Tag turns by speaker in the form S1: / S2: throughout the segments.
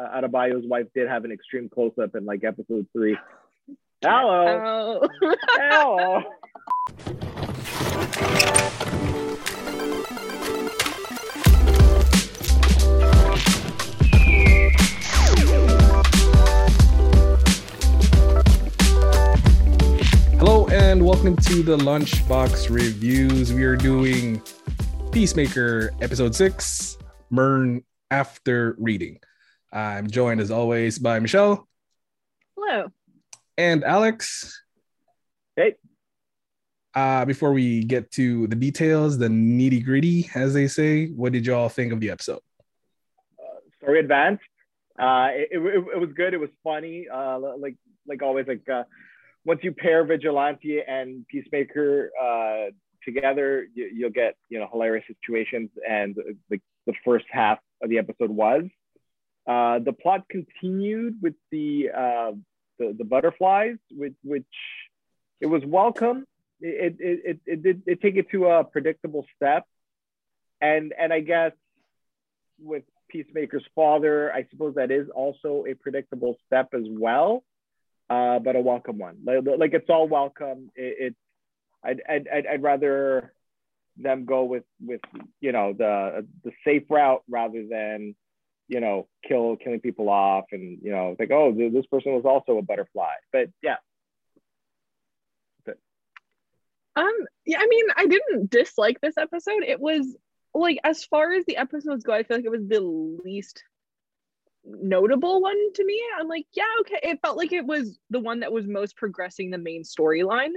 S1: uh, Adebayo's wife did have an extreme close up in like episode three. Hello.
S2: Oh.
S1: Hello.
S3: Hello and welcome to the Lunchbox Reviews. We are doing Peacemaker episode six, Murn after reading. I'm joined as always by Michelle
S2: Hello.
S3: and Alex.
S1: Hey.
S3: Uh, before we get to the details, the nitty gritty, as they say, what did y'all think of the episode?
S1: Story advanced. Uh, it, it, it was good. It was funny. Uh, like like always, like uh, once you pair Vigilante and Peacemaker uh, together, you, you'll get you know hilarious situations. And like the first half of the episode was. Uh, the plot continued with the, uh, the the butterflies, which which it was welcome. It it it, it did it take it to a predictable step, and and I guess with Peacemaker's father, I suppose that is also a predictable step as well, uh, but a welcome one. Like, like it's all welcome. It, it I'd, I'd, I'd, I'd rather them go with with you know the the safe route rather than you know kill killing people off and you know like oh this person was also a butterfly. But yeah,
S2: Um, yeah, I mean, I didn't dislike this episode. It was like as far as the episodes go, I feel like it was the least notable one to me. I'm like, yeah, okay. It felt like it was the one that was most progressing the main storyline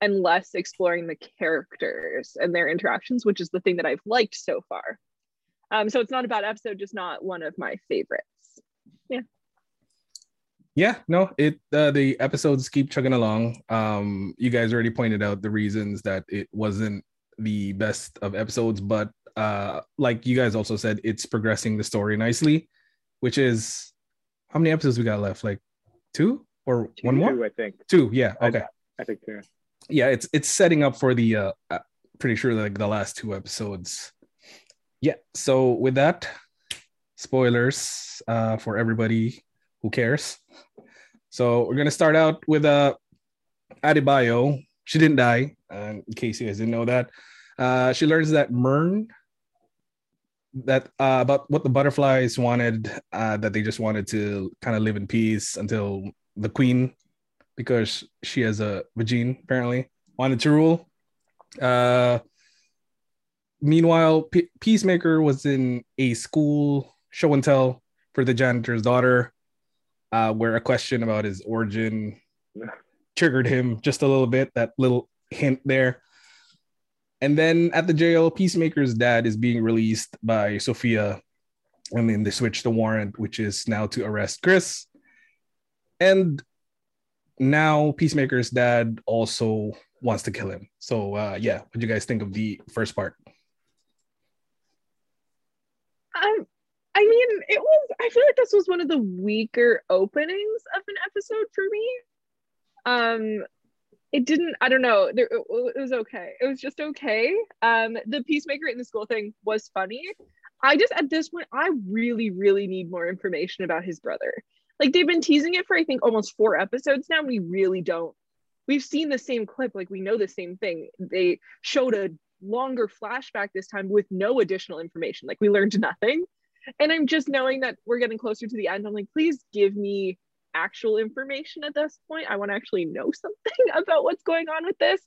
S2: and less exploring the characters and their interactions, which is the thing that I've liked so far. Um, so it's not a bad episode, just not one of my favorites.
S3: Yeah, Yeah, no, it uh, the episodes keep chugging along. Um, you guys already pointed out the reasons that it wasn't the best of episodes, but uh, like you guys also said, it's progressing the story nicely, which is how many episodes we got left? Like two or one more?
S1: Two, I think.
S3: Two, yeah. Okay.
S1: I think two.
S3: yeah it's it's setting up for the uh uh, pretty sure like the last two episodes yeah so with that spoilers uh for everybody who cares so we're gonna start out with uh Adebayo. she didn't die uh, in case you guys didn't know that uh she learns that Murn that uh about what the butterflies wanted uh that they just wanted to kind of live in peace until the queen because she has a vagine apparently wanted to rule. Uh, meanwhile, P- Peacemaker was in a school show and tell for the janitor's daughter, uh, where a question about his origin triggered him just a little bit. That little hint there. And then at the jail, Peacemaker's dad is being released by Sophia. And then they switch the warrant, which is now to arrest Chris. And now Peacemaker's dad also wants to kill him. So uh yeah, what do you guys think of the first part?
S2: Um, It was. I feel like this was one of the weaker openings of an episode for me. Um, it didn't. I don't know. There, it, it was okay. It was just okay. Um, the peacemaker in the school thing was funny. I just at this point, I really, really need more information about his brother. Like they've been teasing it for I think almost four episodes now. We really don't. We've seen the same clip. Like we know the same thing. They showed a longer flashback this time with no additional information. Like we learned nothing. And I'm just knowing that we're getting closer to the end. I'm like, please give me actual information at this point. I want to actually know something about what's going on with this.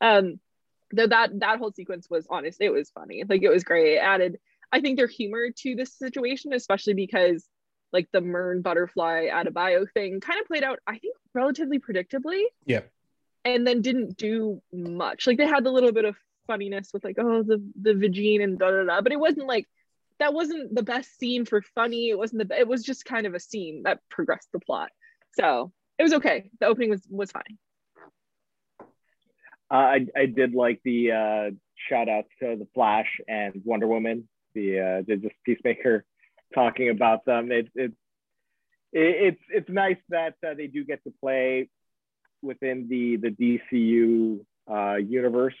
S2: Um, though that that whole sequence was honest, it was funny. Like it was great. It added, I think, their humor to this situation, especially because like the Murn butterfly Adebayo thing kind of played out, I think, relatively predictably.
S3: Yeah.
S2: And then didn't do much. Like they had a little bit of funniness with like, oh, the the vagine and da da da, but it wasn't like that wasn't the best scene for funny. It wasn't the it was just kind of a scene that progressed the plot. So it was okay. The opening was was fine.
S1: Uh, I I did like the uh, shout outs to the Flash and Wonder Woman. The uh, the just Peacemaker talking about them. It, it, it it's it's nice that uh, they do get to play within the the DCU uh, universe.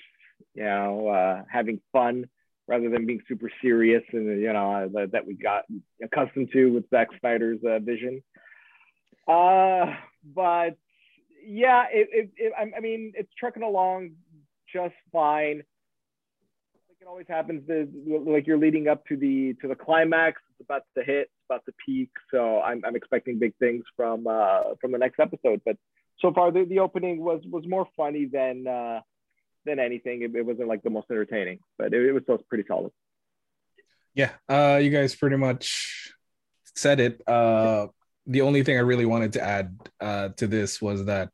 S1: You know, uh, having fun rather than being super serious and you know uh, that we got accustomed to with Zack Snyder's uh, vision. Uh, but yeah, it, it, it, I mean, it's trucking along just fine. Like it always happens, like you're leading up to the to the climax. It's about to hit, it's about to peak. So I'm, I'm expecting big things from uh, from the next episode. But so far, the, the opening was was more funny than uh, than anything. It, it wasn't like the most entertaining, but it, it was still pretty solid.
S3: Yeah, uh, you guys pretty much said it. Uh, the only thing I really wanted to add uh, to this was that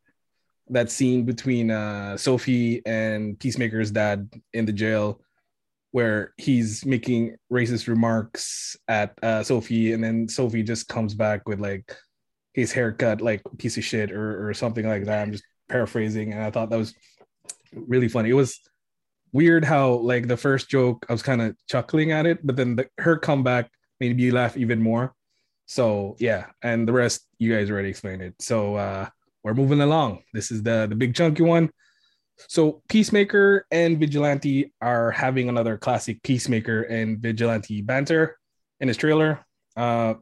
S3: that scene between uh, Sophie and Peacemaker's dad in the jail, where he's making racist remarks at uh, Sophie, and then Sophie just comes back with like his haircut, like piece of shit, or or something like that. I'm just paraphrasing, and I thought that was really funny. It was weird how like the first joke I was kind of chuckling at it, but then the, her comeback made me laugh even more. So yeah, and the rest you guys already explained it. So uh we're moving along. This is the the big chunky one. So Peacemaker and Vigilante are having another classic Peacemaker and Vigilante banter in his trailer, uh,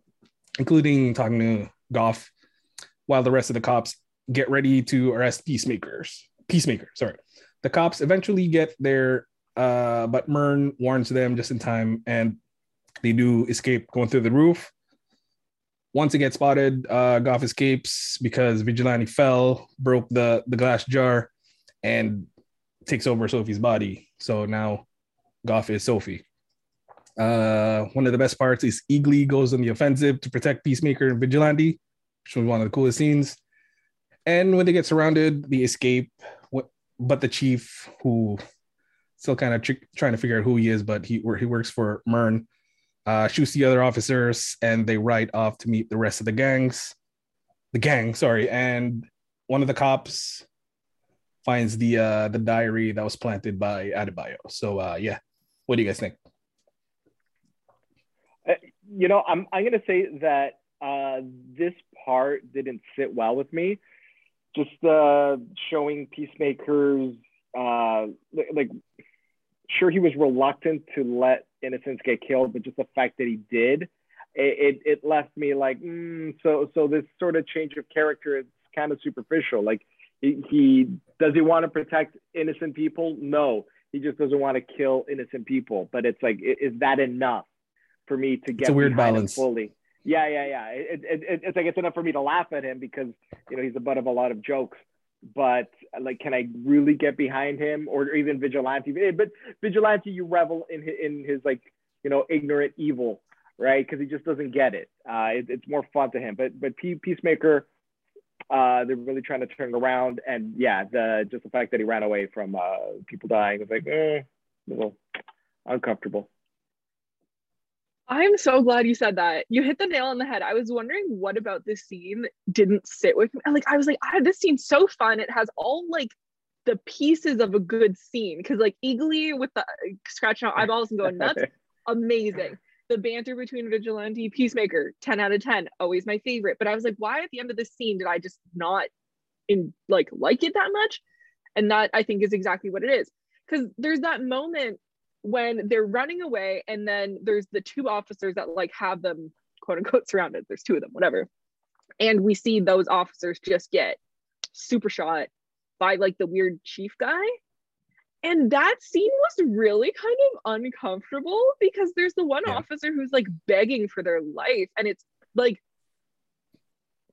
S3: including talking to Goff, while the rest of the cops get ready to arrest Peacemakers. Peacemaker, sorry. The cops eventually get there, uh, but Murn warns them just in time, and they do escape going through the roof. Once it gets spotted, uh, Goff escapes because Vigilante fell, broke the, the glass jar, and takes over Sophie's body. So now Goff is Sophie. Uh, one of the best parts is Eagly goes on the offensive to protect Peacemaker and Vigilante, which was one of the coolest scenes. And when they get surrounded, they escape but the chief, who still kind of tr- trying to figure out who he is, but he he works for Murn, uh, shoots the other officers, and they ride off to meet the rest of the gangs. The gang, sorry, and one of the cops finds the uh, the diary that was planted by Adebayo. So uh, yeah, what do you guys think?
S1: Uh, you know, I'm I'm gonna say that uh, this part didn't sit well with me just uh, showing Peacemaker's uh, like, sure he was reluctant to let innocents get killed, but just the fact that he did, it it, it left me like, mm, so so this sort of change of character is kind of superficial. Like he, he does he want to protect innocent people? No, he just doesn't want to kill innocent people. But it's like, is that enough for me to get it's
S3: a weird balance
S1: fully? Yeah, yeah, yeah. It, it, it, it's like it's enough for me to laugh at him because you know he's the butt of a lot of jokes. But like, can I really get behind him or even Vigilante? Eh, but Vigilante, you revel in his, in his like you know ignorant evil, right? Because he just doesn't get it. Uh, it. It's more fun to him. But but Peacemaker, uh, they're really trying to turn around. And yeah, the just the fact that he ran away from uh, people dying was like, eh, a little uncomfortable.
S2: I'm so glad you said that. You hit the nail on the head. I was wondering what about this scene didn't sit with me. Like I was like, I ah, this scene's so fun. It has all like the pieces of a good scene because like Eagly with the uh, scratching out eyeballs and going nuts, amazing. The banter between Vigilante Peacemaker, 10 out of 10, always my favorite. But I was like, why at the end of the scene did I just not in like like it that much? And that I think is exactly what it is. Because there's that moment when they're running away and then there's the two officers that like have them quote unquote surrounded. There's two of them whatever. And we see those officers just get super shot by like the weird chief guy. And that scene was really kind of uncomfortable because there's the one yeah. officer who's like begging for their life. And it's like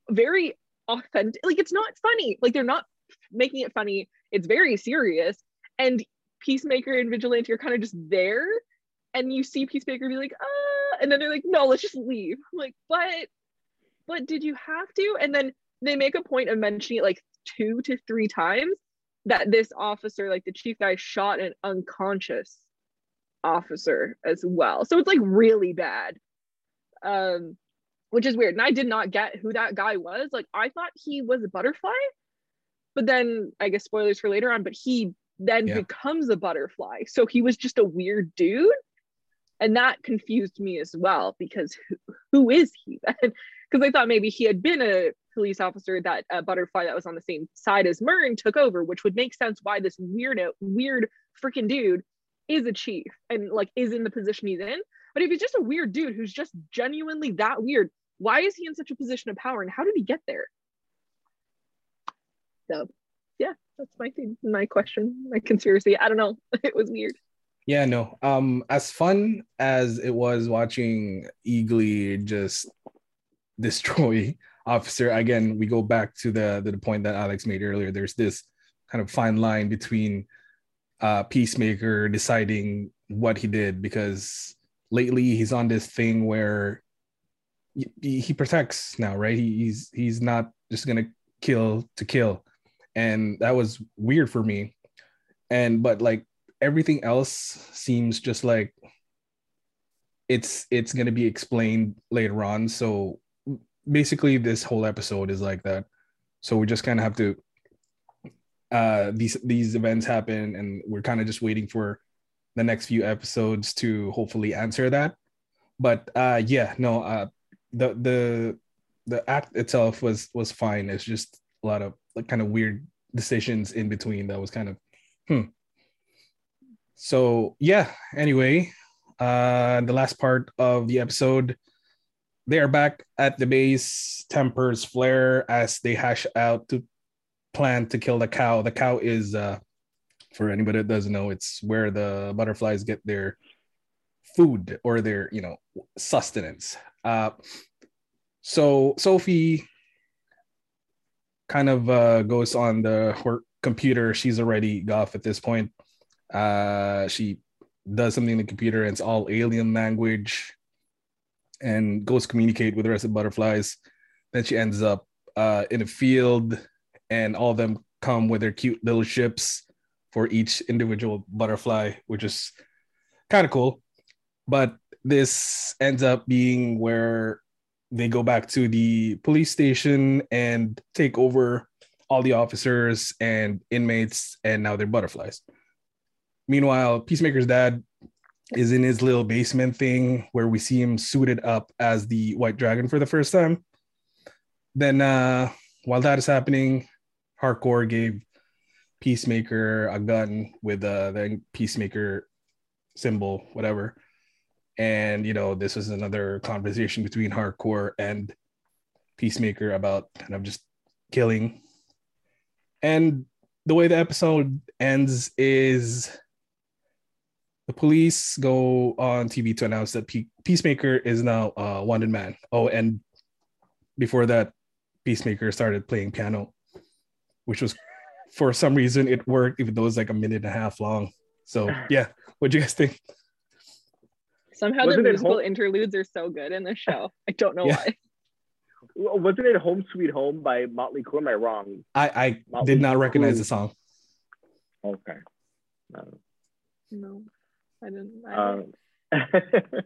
S2: very authentic like it's not funny. Like they're not making it funny. It's very serious. And Peacemaker and Vigilante are kind of just there, and you see Peacemaker be like, ah, and then they're like, no, let's just leave. I'm like, but, but did you have to? And then they make a point of mentioning it like two to three times that this officer, like the chief guy, shot an unconscious officer as well. So it's like really bad. Um, which is weird. And I did not get who that guy was. Like I thought he was a butterfly, but then I guess spoilers for later on, but he then yeah. becomes a butterfly. So he was just a weird dude. And that confused me as well because who, who is he then? Because I thought maybe he had been a police officer that a butterfly that was on the same side as Murn took over, which would make sense why this weird, weird freaking dude is a chief and like is in the position he's in. But if he's just a weird dude who's just genuinely that weird, why is he in such a position of power and how did he get there? So yeah, that's my thing, my question, my conspiracy. I don't know. It was weird.
S3: Yeah, no. Um, as fun as it was watching Eagly just destroy Officer, again, we go back to the the point that Alex made earlier. There's this kind of fine line between uh, Peacemaker deciding what he did because lately he's on this thing where he, he protects now, right? He, he's he's not just gonna kill to kill, and that was weird for me. And but like everything else seems just like it's it's gonna be explained later on. So basically, this whole episode is like that. So we just kind of have to uh these these events happen and we're kind of just waiting for the next few episodes to hopefully answer that but uh yeah no uh the the the act itself was was fine it's just a lot of like kind of weird decisions in between that was kind of hmm so yeah anyway uh the last part of the episode they are back at the base tempers flare as they hash out to plan to kill the cow. The cow is, uh, for anybody that doesn't know, it's where the butterflies get their food or their, you know, sustenance. Uh, so Sophie kind of uh, goes on the her computer. She's already off at this point. Uh, she does something in the computer and it's all alien language and goes communicate with the rest of the butterflies. Then she ends up uh, in a field and all of them come with their cute little ships for each individual butterfly, which is kind of cool. But this ends up being where they go back to the police station and take over all the officers and inmates, and now they're butterflies. Meanwhile, Peacemaker's dad is in his little basement thing where we see him suited up as the White Dragon for the first time. Then, uh, while that is happening, Harcourt gave Peacemaker a gun with uh, the Peacemaker symbol, whatever. And you know, this was another conversation between Harcourt and Peacemaker about kind of just killing. And the way the episode ends is the police go on TV to announce that Peacemaker is now a wanted man. Oh, and before that, Peacemaker started playing piano which was for some reason it worked, even though it was like a minute and a half long. So yeah, what do you guys think?
S2: Somehow Wasn't the musical home- interludes are so good in the show. I don't know yeah. why.
S1: Wasn't it "Home Sweet Home" by Motley Crue? Am I wrong?
S3: I I did not recognize Crue. the song.
S1: Okay.
S2: No, no I didn't. I
S1: didn't.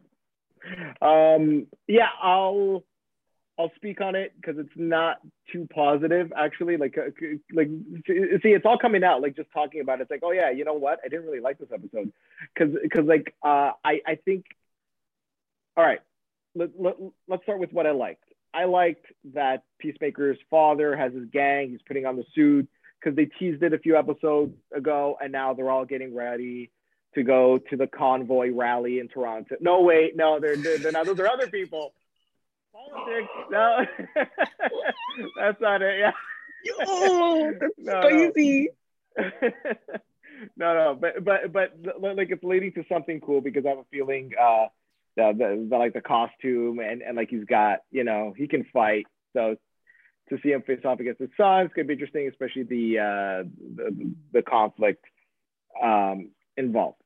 S1: Um, um, yeah, I'll I'll speak on it because it's not too positive actually. Like, uh, like see, it's all coming out. Like just talking about it, it's like, oh yeah, you know what? I didn't really like this episode because because like uh, I I think. All right, let, let, let's start with what I liked. I liked that Peacemaker's father has his gang. He's putting on the suit because they teased it a few episodes ago, and now they're all getting ready to go to the convoy rally in Toronto. No, wait, no, they're they're, they're not. Those are other people politics. No, that's not it. Yeah.
S2: Oh, that's no, crazy.
S1: No. no, no, but but but like it's leading to something cool because I have a feeling uh the, the, the like the costume and and like he's got you know he can fight so to see him face off against his son is gonna be interesting especially the uh the, the conflict um involved.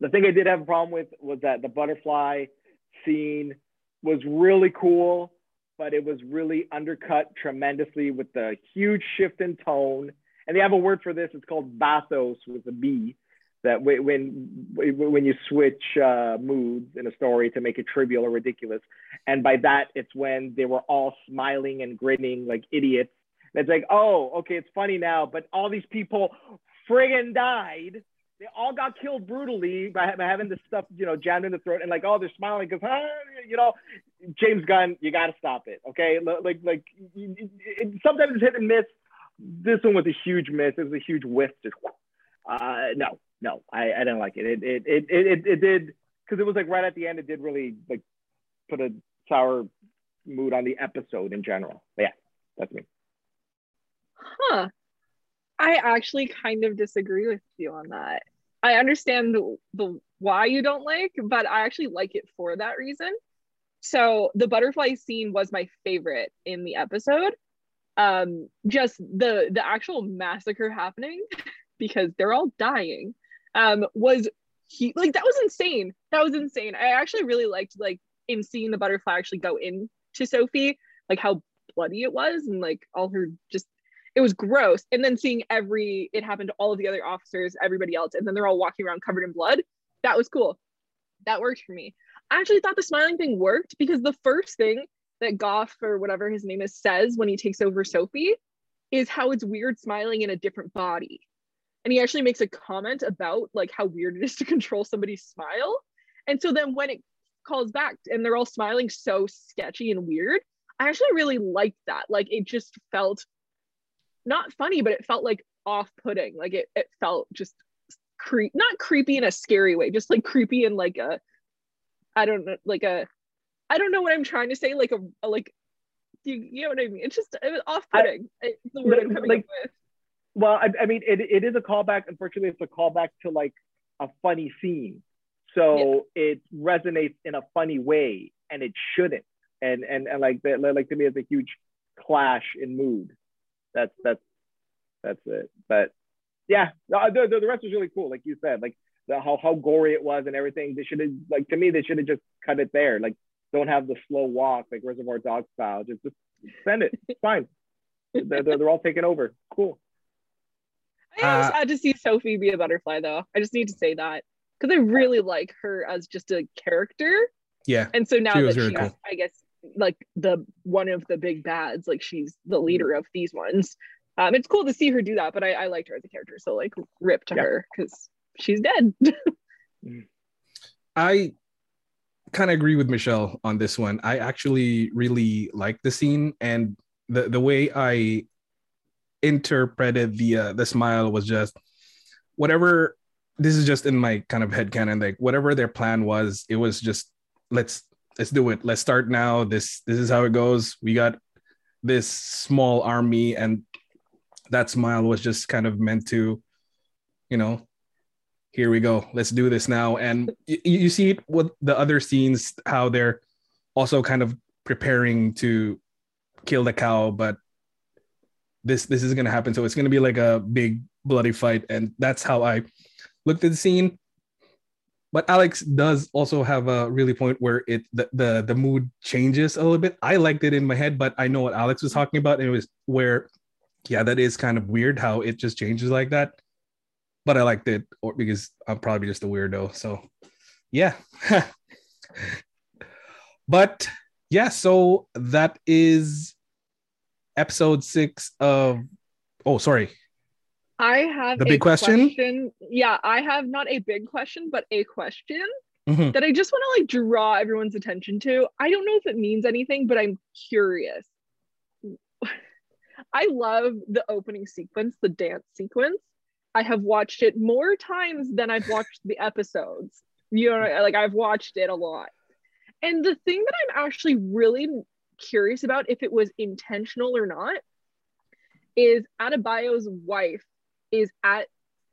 S1: The thing I did have a problem with was that the butterfly scene was really cool, but it was really undercut tremendously with the huge shift in tone. And they have a word for this. It's called bathos with a B. That when when you switch uh, moods in a story to make it trivial or ridiculous, and by that it's when they were all smiling and grinning like idiots. It's like, oh, okay, it's funny now, but all these people friggin' died they all got killed brutally by, by having this stuff, you know, jammed in the throat and like, oh, they're smiling because, ah, you know, James Gunn, you got to stop it. Okay. Like, like it, it, sometimes it's hit and miss. This one was a huge miss. It was a huge whiff. Just, uh, no, no, I, I didn't like it. It it it it, it, it did because it was like right at the end. It did really like put a sour mood on the episode in general. But yeah, that's me.
S2: Huh. I actually kind of disagree with you on that. I understand the, the why you don't like, but I actually like it for that reason. So the butterfly scene was my favorite in the episode. Um, just the the actual massacre happening because they're all dying um, was he like that was insane. That was insane. I actually really liked like in seeing the butterfly actually go in to Sophie, like how bloody it was and like all her just it was gross. And then seeing every it happened to all of the other officers, everybody else, and then they're all walking around covered in blood. That was cool. That worked for me. I actually thought the smiling thing worked because the first thing that Goff or whatever his name is says when he takes over Sophie is how it's weird smiling in a different body. And he actually makes a comment about like how weird it is to control somebody's smile. And so then when it calls back and they're all smiling so sketchy and weird, I actually really liked that. Like it just felt not funny, but it felt like off-putting. Like it, it felt just creep not creepy in a scary way, just like creepy in like a I don't know, like a I don't know what I'm trying to say, like a, a like you, you know what I mean? It's just it was off-putting. it's the word I'm coming
S1: like,
S2: up with.
S1: Well, I, I mean, it, it is a callback. Unfortunately, it's a callback to like a funny scene, so it resonates in a funny way, and it shouldn't. And and and like that, like to me, it's a huge clash in mood. That's that's that's it. But yeah, the, the, the rest was really cool, like you said, like the, how how gory it was and everything. They should have like to me, they should have just cut it there. Like don't have the slow walk like Reservoir Dog style. Just just send it. It's fine. they're, they're, they're all taken over. Cool.
S2: I am uh, sad to see Sophie be a butterfly, though. I just need to say that because I really like her as just a character.
S3: Yeah.
S2: And so now that she's, cool. I guess, like the one of the big bads, like she's the leader of these ones. Um, it's cool to see her do that, but I, I liked her as a character. So like, rip to yeah. her because she's dead.
S3: I kind of agree with Michelle on this one. I actually really like the scene and the the way I interpreted the uh, the smile was just whatever this is just in my kind of head canon like whatever their plan was it was just let's let's do it. Let's start now. This this is how it goes. We got this small army and that smile was just kind of meant to you know here we go. Let's do this now. And you, you see it with the other scenes how they're also kind of preparing to kill the cow but this this is gonna happen. So it's gonna be like a big bloody fight, and that's how I looked at the scene. But Alex does also have a really point where it the, the the mood changes a little bit. I liked it in my head, but I know what Alex was talking about, and it was where, yeah, that is kind of weird how it just changes like that. But I liked it, or because I'm probably just a weirdo. So, yeah. but yeah, so that is episode six of oh sorry
S2: i have
S3: the big question?
S2: question? yeah i have not a big question but a question mm-hmm. that i just want to like draw everyone's attention to i don't know if it means anything but i'm curious i love the opening sequence the dance sequence i have watched it more times than i've watched the episodes you know like i've watched it a lot and the thing that i'm actually really curious about if it was intentional or not is Adebayo's wife is at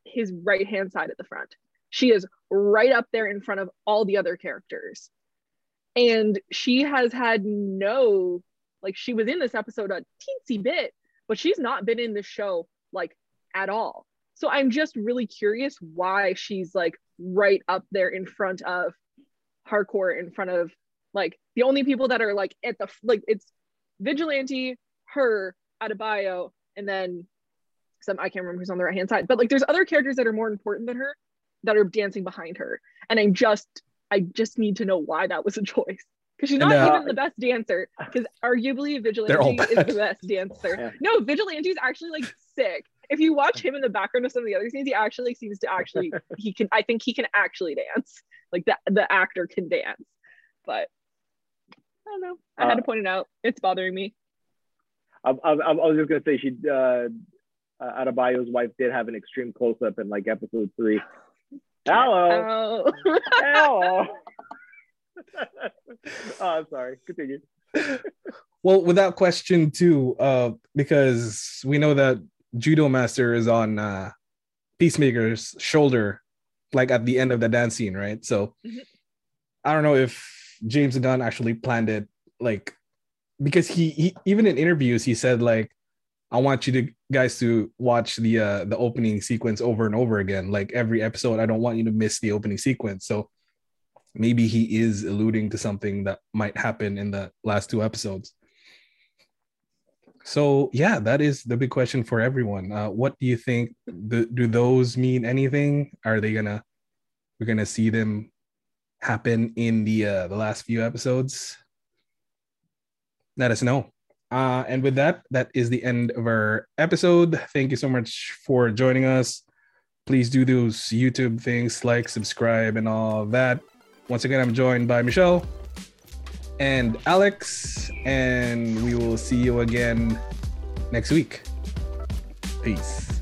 S2: his right hand side at the front. She is right up there in front of all the other characters. And she has had no, like, she was in this episode a teensy bit, but she's not been in the show like at all. So I'm just really curious why she's like right up there in front of Harcourt, in front of like the only people that are like at the like it's vigilante, her, Adebayo, and then some I can't remember who's on the right hand side. But like there's other characters that are more important than her that are dancing behind her. And I'm just I just need to know why that was a choice. Because she's not and, uh, even the best dancer. Because arguably Vigilante is the best dancer. Yeah. No, Vigilante is actually like sick. If you watch him in the background of some of the other scenes, he actually seems to actually he can I think he can actually dance. Like the the actor can dance. But I don't know. I uh, had to point it out. It's bothering me.
S1: I, I, I was just gonna say she, uh, uh, Adebayo's wife did have an extreme close up in like episode three. Hello.
S2: Oh.
S1: Hello. oh, I'm sorry. Continue.
S3: Well, without question too, uh, because we know that Judo Master is on uh, Peacemaker's shoulder, like at the end of the dance scene, right? So
S2: Mhm.
S3: I don't know if James Gunn actually planned it, like because he, he even in interviews he said like, I want you to guys to watch the uh, the opening sequence over and over again, like every episode. I don't want you to miss the opening sequence. So maybe he is alluding to something that might happen in the last two episodes. So yeah, that is the big question for everyone. Uh, what do you think? Do, do those mean anything? Are they gonna we're gonna see them happen in the uh, the last few episodes? Let us know. Uh, and with that, that is the end of our episode. Thank you so much for joining us. Please do those YouTube things, like, subscribe, and all that. Once again, I'm joined by Michelle and Alex, and we will see you again next week. Peace.